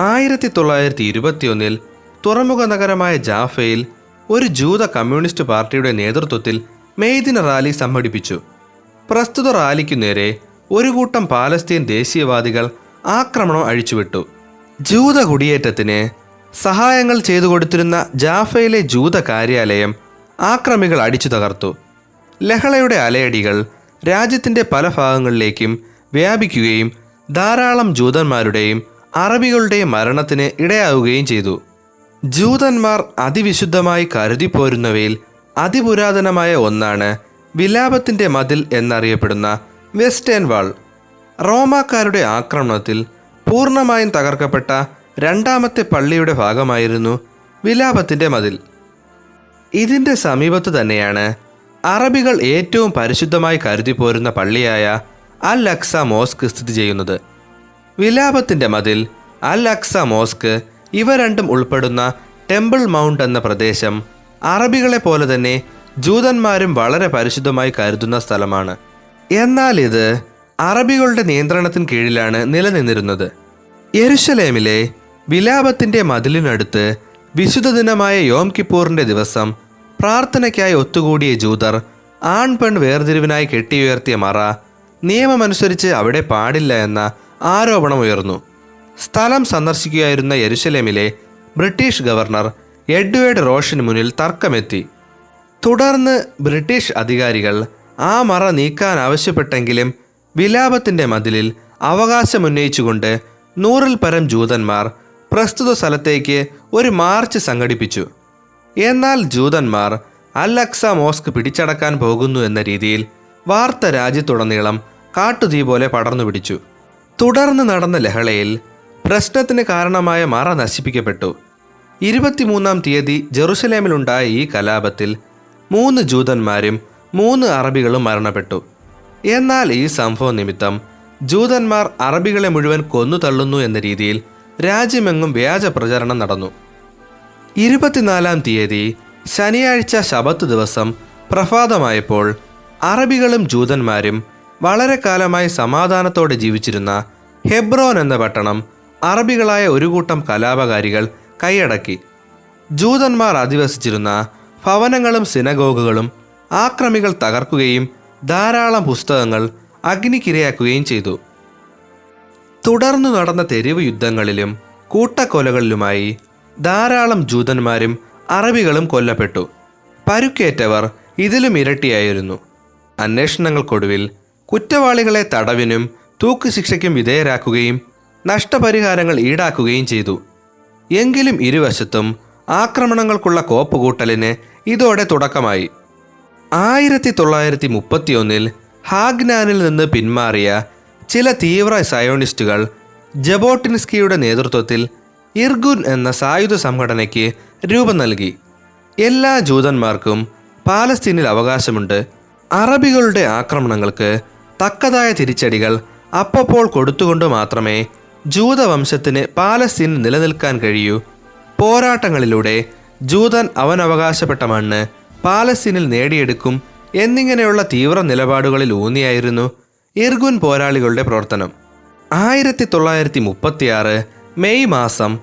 ആയിരത്തി തൊള്ളായിരത്തി ഇരുപത്തിയൊന്നിൽ തുറമുഖ നഗരമായ ജാഫയിൽ ഒരു ജൂത കമ്മ്യൂണിസ്റ്റ് പാർട്ടിയുടെ നേതൃത്വത്തിൽ മെയ്ദിന റാലി സംഘടിപ്പിച്ചു. പ്രസ്തുത റാലിക്കു നേരെ ഒരു കൂട്ടം പാലസ്തീൻ ദേശീയവാദികൾ ആക്രമണം അഴിച്ചുവിട്ടു. ജൂത കുടിയേറ്റത്തിന് സഹായങ്ങൾ ചെയ്തു കൊടുത്തിരുന്ന ജാഫയിലെ ജൂത കാര്യാലയം ആക്രമികൾ അടിച്ചു തകർത്തു. ലഹളയുടെ അലയടികൾ രാജ്യത്തിന്റെ പല ഭാഗങ്ങളിലേക്കും വ്യാപിക്കുകയും ധാരാളം ജൂതന്മാരുടെയും അറബികളുടെയും മരണത്തിന് ഇടയാവുകയും ചെയ്തു. ജൂതന്മാർ അതിവിശുദ്ധമായി കരുതിപ്പോരുന്നവയിൽ അതിപുരാതനമായ ഒന്നാണ് വിലാപത്തിന്റെ മതിൽ എന്നറിയപ്പെടുന്ന വെസ്റ്റേൺ വാൾ. റോമാക്കാരുടെ ആക്രമണത്തിൽ പൂർണമായും തകർക്കപ്പെട്ട രണ്ടാമത്തെ പള്ളിയുടെ ഭാഗമായിരുന്നു വിലാപത്തിന്റെ മതിൽ. ഇതിന്റെ സമീപത്ത് തന്നെയാണ് അറബികൾ ഏറ്റവും പരിശുദ്ധമായി കരുതിപ്പോരുന്ന പള്ളിയായ അൽ അക്സ മോസ്ക് സ്ഥിതി ചെയ്യുന്നത്. വിലാപത്തിന്റെ മതിൽ അൽ അക്സ മോസ്ക് ഇവ രണ്ടും ഉൾപ്പെടുന്ന ടെമ്പിൾ മൗണ്ട് എന്ന പ്രദേശം അറബികളെ പോലെ തന്നെ ജൂതന്മാരും വളരെ പരിശുദ്ധമായി കരുതുന്ന സ്ഥലമാണ്. എന്നാൽ ഇത് അറബികളുടെ നിയന്ത്രണത്തിന് കീഴിലാണ് നിലനിന്നിരുന്നത്. യെരുഷലേമിലെ വിലാപത്തിന്റെ മതിലിനടുത്ത് വിശുദ്ധ ദിനമായ യോം കിപ്പൂറിന്റെ ദിവസം പ്രാർത്ഥനയ്ക്കായി ഒത്തുകൂടിയ ജൂതർ ആൺ പെൺ വേർതിരിവിനായി കെട്ടിയുയർത്തിയ മറ നിയമമനുസരിച്ച് അവിടെ പാടില്ല എന്ന ആരോപണം ഉയർന്നു. സ്ഥലം സന്ദർശിക്കുകയായിരുന്ന യെരുഷലേമിലെ ബ്രിട്ടീഷ് ഗവർണർ എഡ്വേർഡ് റോഷന് മുന്നിൽ തർക്കമെത്തി. തുടർന്ന് ബ്രിട്ടീഷ് അധികാരികൾ ആ മറ നീക്കാൻ ആവശ്യപ്പെട്ടെങ്കിലും വിലാപത്തിന്റെ മതിലിൽ അവകാശമുന്നയിച്ചുകൊണ്ട് നൂറിൽ പരം ജൂതന്മാർ പ്രസ്തുത സ്ഥലത്തേക്ക് ഒരു മാർച്ച് സംഘടിപ്പിച്ചു. എന്നാൽ ജൂതന്മാർ അൽ അക്സ മോസ്ക് പിടിച്ചടക്കാൻ പോകുന്നു എന്ന രീതിയിൽ വാർത്ത രാജ്യത്തുടനീളം കാട്ടുതീ പോലെ പടർന്നു പിടിച്ചു തുടർന്ന് നടന്ന ലഹളയിൽ പ്രശ്നത്തിന് കാരണമായ മറ നശിപ്പിക്കപ്പെട്ടു. ഇരുപത്തിമൂന്നാം തീയതി ജെറുസലേമിലുണ്ടായ ഈ കലാപത്തിൽ മൂന്ന് ജൂതന്മാരും മൂന്ന് അറബികളും മരണപ്പെട്ടു. എന്നാൽ ഈ സംഭവ നിമിത്തം ജൂതന്മാർ അറബികളെ മുഴുവൻ കൊന്നു തള്ളുന്നു എന്ന രീതിയിൽ രാജ്യമെങ്ങും വ്യാജ പ്രചരണം നടന്നു. ഇരുപത്തിനാലാം തീയതി ശനിയാഴ്ച ശബത്ത് ദിവസം പ്രഭാതമായപ്പോൾ അറബികളും ജൂതന്മാരും വളരെ കാലമായി സമാധാനത്തോടെ ജീവിച്ചിരുന്ന ഹെബ്രോൻ എന്ന പട്ടണം അറബികളായ ഒരു കൂട്ടം കലാപകാരികൾ കൈയടക്കി. ജൂതന്മാർ അധിവസിച്ചിരുന്ന ഭവനങ്ങളും സിനഗോഗുകളും ആക്രമികൾ തകർക്കുകയും ധാരാളം പുസ്തകങ്ങൾ അഗ്നിക്കിരയാക്കുകയും ചെയ്തു. തുടർന്നു നടന്ന തെരുവ് യുദ്ധങ്ങളിലും കൂട്ടക്കൊലകളിലുമായി ധാരാളം ജൂതന്മാരും അറബികളും കൊല്ലപ്പെട്ടു. പരുക്കേറ്റവർ ഇതിലും ഇരട്ടിയായിരുന്നു. അന്വേഷണങ്ങൾക്കൊടുവിൽ കുറ്റവാളികളെ തടവിനും തൂക്കുശിക്ഷയ്ക്കും വിധേയരാക്കുകയും നഷ്ടപരിഹാരങ്ങൾ ഈടാക്കുകയും ചെയ്തു. എങ്കിലും ഇരുവശത്തും ആക്രമണങ്ങൾക്കുള്ള കോപ്പുകൂട്ടലിന് ഇതോടെ തുടക്കമായി. ആയിരത്തി തൊള്ളായിരത്തി മുപ്പത്തിയൊന്നിൽ ഹാഗ്നാനിൽ നിന്ന് പിന്മാറിയ ചില തീവ്ര സയോണിസ്റ്റുകൾ ജബോട്ടിൻസ്കിയുടെ നേതൃത്വത്തിൽ ഇർഗുൻ എന്ന സായുധ സംഘടനയ്ക്ക് രൂപം നൽകി. എല്ലാ ജൂതന്മാർക്കും പാലസ്തീനിൽ അവകാശമുണ്ട്. അറബികളുടെ ആക്രമണങ്ങൾക്ക് തക്കതായ തിരിച്ചടികൾ അപ്പപ്പോൾ കൊടുത്തുകൊണ്ട് മാത്രമേ ജൂതവംശത്തിന് പാലസ്തീൻ നിലനിൽക്കാൻ കഴിയൂ. പോരാട്ടങ്ങളിലൂടെ ജൂതൻ അവൻ അവകാശപ്പെട്ട മണ്ണ് പാലസ്തീനിൽ നേടിയെടുക്കും എന്നിങ്ങനെയുള്ള തീവ്ര നിലപാടുകളിൽ ഊന്നിയായിരുന്നു ഇർഗുൻ പോരാളികളുടെ പ്രവർത്തനം. ആയിരത്തി തൊള്ളായിരത്തി മുപ്പത്തിയാറ് മെയ് മാസം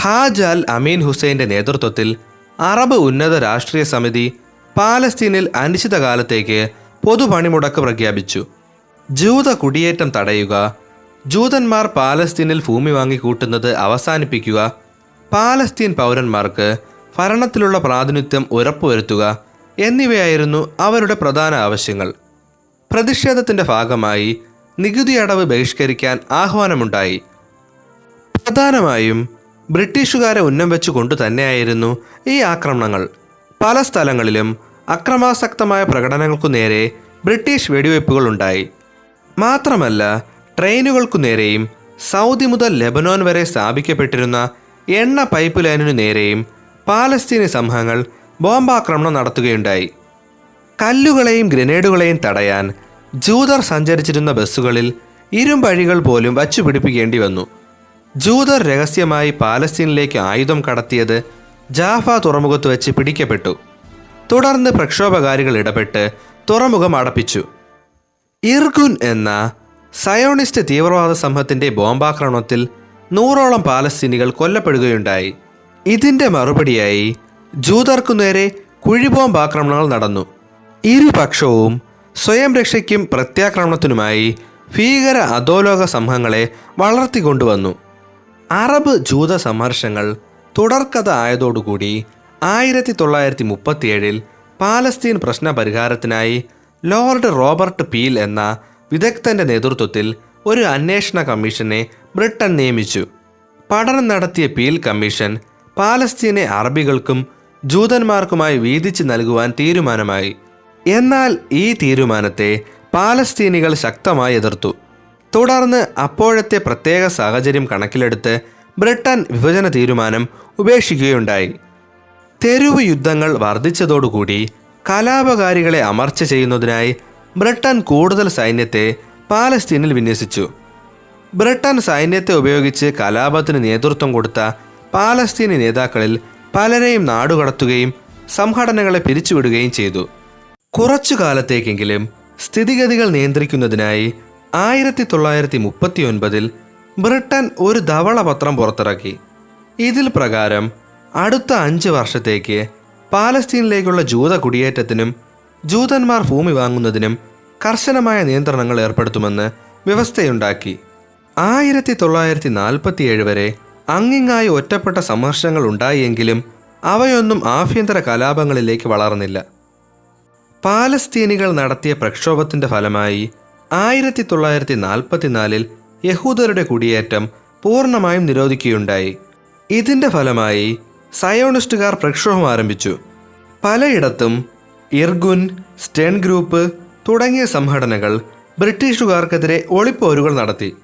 ഹാജ് അൽ അമീൻ ഹുസൈന്റെ നേതൃത്വത്തിൽ അറബ് ഉന്നത രാഷ്ട്രീയ സമിതി പാലസ്തീനിൽ അനിശ്ചിതകാലത്തേക്ക് പൊതുപണിമുടക്ക് പ്രഖ്യാപിച്ചു. ജൂത കുടിയേറ്റം തടയുക. ജൂതന്മാർ പാലസ്തീനിൽ ഭൂമി വാങ്ങിക്കൂട്ടുന്നത് അവസാനിപ്പിക്കുക. പാലസ്തീൻ പൗരന്മാർക്ക് ഭരണത്തിലുള്ള പ്രാതിനിധ്യം ഉറപ്പുവരുത്തുക എന്നിവയായിരുന്നു അവരുടെ പ്രധാന ആവശ്യങ്ങൾ. പ്രതിഷേധത്തിന്റെ ഭാഗമായി നികുതി അടവ് ബഹിഷ്കരിക്കാൻ ആഹ്വാനമുണ്ടായി. പ്രധാനമായും ബ്രിട്ടീഷുകാരെ ഉന്നം വെച്ചുകൊണ്ട് തന്നെയായിരുന്നു ഈ ആക്രമണങ്ങൾ. പല സ്ഥലങ്ങളിലും അക്രമാസക്തമായ പ്രകടനങ്ങൾക്കു നേരെ ബ്രിട്ടീഷ് വെടിവയ്പ്പുകൾ ഉണ്ടായി. മാത്രമല്ല ട്രെയിനുകൾക്കു നേരെയും സൗദി മുതൽ ലെബനോൻ വരെ സ്ഥാപിക്കപ്പെട്ടിരുന്ന എണ്ണ പൈപ്പ് ലൈനിനു നേരെയും പാലസ്തീനി സംഘങ്ങൾ ബോംബാക്രമണം നടത്തുകയുണ്ടായി. കല്ലുകളെയും ഗ്രനേഡുകളെയും തടയാൻ ജൂതർ സഞ്ചരിച്ചിരുന്ന ബസ്സുകളിൽ ഇരുമ്പഴികൾ പോലും വച്ചുപിടിപ്പിക്കേണ്ടി വന്നു. ജൂതർ രഹസ്യമായി പാലസ്തീനിലേക്ക് ആയുധം കടത്തിയത് ജാഫ തുറമുഖത്ത് വെച്ച് പിടിക്കപ്പെട്ടു. തുടർന്ന് പ്രക്ഷോഭകാരികൾ ഇടപെട്ട് തുറമുഖം അടപ്പിച്ചു. ഇർഗുൻ എന്ന സയോണിസ്റ്റ് തീവ്രവാദ സംഘത്തിന്റെ ബോംബാക്രമണത്തിൽ നൂറോളം പാലസ്തീനികൾ കൊല്ലപ്പെടുകയുണ്ടായി. ഇതിന്റെ മറുപടിയായി ജൂതർക്കു നേരെ കുഴിബോംബ് ആക്രമണങ്ങൾ നടന്നു. ഇരുപക്ഷവും സ്വയം രക്ഷയ്ക്കും പ്രത്യാക്രമണത്തിനുമായി ഭീകര അധോലോക സംഘങ്ങളെ വളർത്തിക്കൊണ്ടുവന്നു. അറബ് ജൂത സംഘർഷങ്ങൾ തുടർക്കഥ ആയതോടുകൂടി ആയിരത്തി തൊള്ളായിരത്തി മുപ്പത്തിയേഴിൽ പാലസ്തീൻ പ്രശ്ന പരിഹാരത്തിനായി ലോർഡ് റോബർട്ട് പീൽ എന്ന വിദഗ്ധന്റെ നേതൃത്വത്തിൽ ഒരു അന്വേഷണ കമ്മീഷനെ ബ്രിട്ടൻ നിയമിച്ചു. പഠനം നടത്തിയ പീൽ കമ്മീഷൻ പാലസ്തീനെ അറബികൾക്കും ജൂതന്മാർക്കുമായി വീതിച്ചു നൽകുവാൻ തീരുമാനമായി. എന്നാൽ ഈ തീരുമാനത്തെ പാലസ്തീനികൾ ശക്തമായി എതിർത്തു. തുടർന്ന് അപ്പോഴത്തെ പ്രത്യേക സാഹചര്യം കണക്കിലെടുത്ത് ബ്രിട്ടൻ വിഭജന തീരുമാനം ഉപേക്ഷിക്കുകയുണ്ടായി. തെരുവ് യുദ്ധങ്ങൾ വർദ്ധിച്ചതോടുകൂടി കലാപകാരികളെ അമർച്ച ചെയ്യുന്നതിനായി ബ്രിട്ടൻ കൂടുതൽ സൈന്യത്തെ പാലസ്തീനിൽ വിന്യസിച്ചു. ബ്രിട്ടൻ സൈന്യത്തെ ഉപയോഗിച്ച് കലാപത്തിന് നേതൃത്വം കൊടുത്ത പാലസ്തീനി നേതാക്കളിൽ പലരെയും നാടുകടത്തുകയും സംഘടനകളെ പിരിച്ചുവിടുകയും ചെയ്തു. കുറച്ചു കാലത്തേക്കെങ്കിലും സ്ഥിതിഗതികൾ നിയന്ത്രിക്കുന്നതിനായി ആയിരത്തി തൊള്ളായിരത്തി മുപ്പത്തി ഒൻപതിൽ ബ്രിട്ടൻ ഒരു ധവളപത്രം പുറത്തിറക്കി. ഇതിൽ പ്രകാരം അടുത്ത അഞ്ച് വർഷത്തേക്ക് പാലസ്തീനിലേക്കുള്ള ജൂത കുടിയേറ്റത്തിനും ജൂതന്മാർ ഭൂമി വാങ്ങുന്നതിനും കർശനമായ നിയന്ത്രണങ്ങൾ ഏർപ്പെടുത്തുമെന്ന് വ്യവസ്ഥയുണ്ടാക്കി. ആയിരത്തി തൊള്ളായിരത്തി നാൽപ്പത്തിയേഴ് വരെ അങ്ങിങ്ങായി ഒറ്റപ്പെട്ട സംഘർഷങ്ങൾ ഉണ്ടായെങ്കിലും അവയൊന്നും ആഭ്യന്തര കലാപങ്ങളിലേക്ക് വളർന്നില്ല. പാലസ്തീനികൾ നടത്തിയ പ്രക്ഷോഭത്തിന്റെ ഫലമായി ആയിരത്തി തൊള്ളായിരത്തി നാൽപ്പത്തിനാലിൽ യഹൂദരുടെ കുടിയേറ്റം പൂർണമായും നിരോധിക്കുകയുണ്ടായി. ഇതിന്റെ ഫലമായി സയോണിസ്റ്റുകാർ പ്രക്ഷോഭം ആരംഭിച്ചു. പലയിടത്തും ഇർഗുൻ സ്റ്റേൺ ഗ്രൂപ്പ് തുടങ്ങിയ സംഘടനകൾ ബ്രിട്ടീഷുകാർക്കെതിരെ ഒളിപ്പോരുകൾ നടത്തി.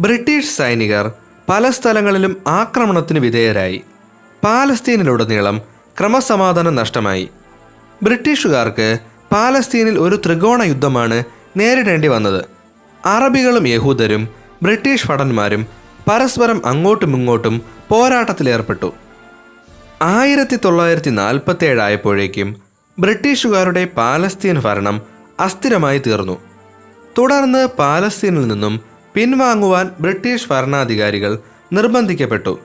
ബ്രിട്ടീഷ് സൈനികർ പല സ്ഥലങ്ങളിലും ആക്രമണത്തിന് വിധേയരായി. പാലസ്തീനിലുടനീളം ക്രമസമാധാനം നഷ്ടമായി. ബ്രിട്ടീഷുകാർക്ക് പാലസ്തീനിൽ ഒരു ത്രികോണ യുദ്ധമാണ് നേരിടേണ്ടി വന്നത്. അറബികളും യഹൂദരും ബ്രിട്ടീഷ് ഭടന്മാരും പരസ്പരം അങ്ങോട്ടുമിങ്ങോട്ടും പോരാട്ടത്തിലേർപ്പെട്ടു. ആയിരത്തി തൊള്ളായിരത്തി നാൽപ്പത്തി ഏഴായപ്പോഴേക്കും ബ്രിട്ടീഷുകാരുടെ പാലസ്തീൻ ഭരണം അസ്ഥിരമായി തീർന്നു. തുടർന്ന് പാലസ്തീനിൽ നിന്നും പിൻവാങ്ങുവാൻ ബ്രിട്ടീഷ് ഭരണാധികാരികൾ നിർബന്ധിക്കപ്പെട്ടു.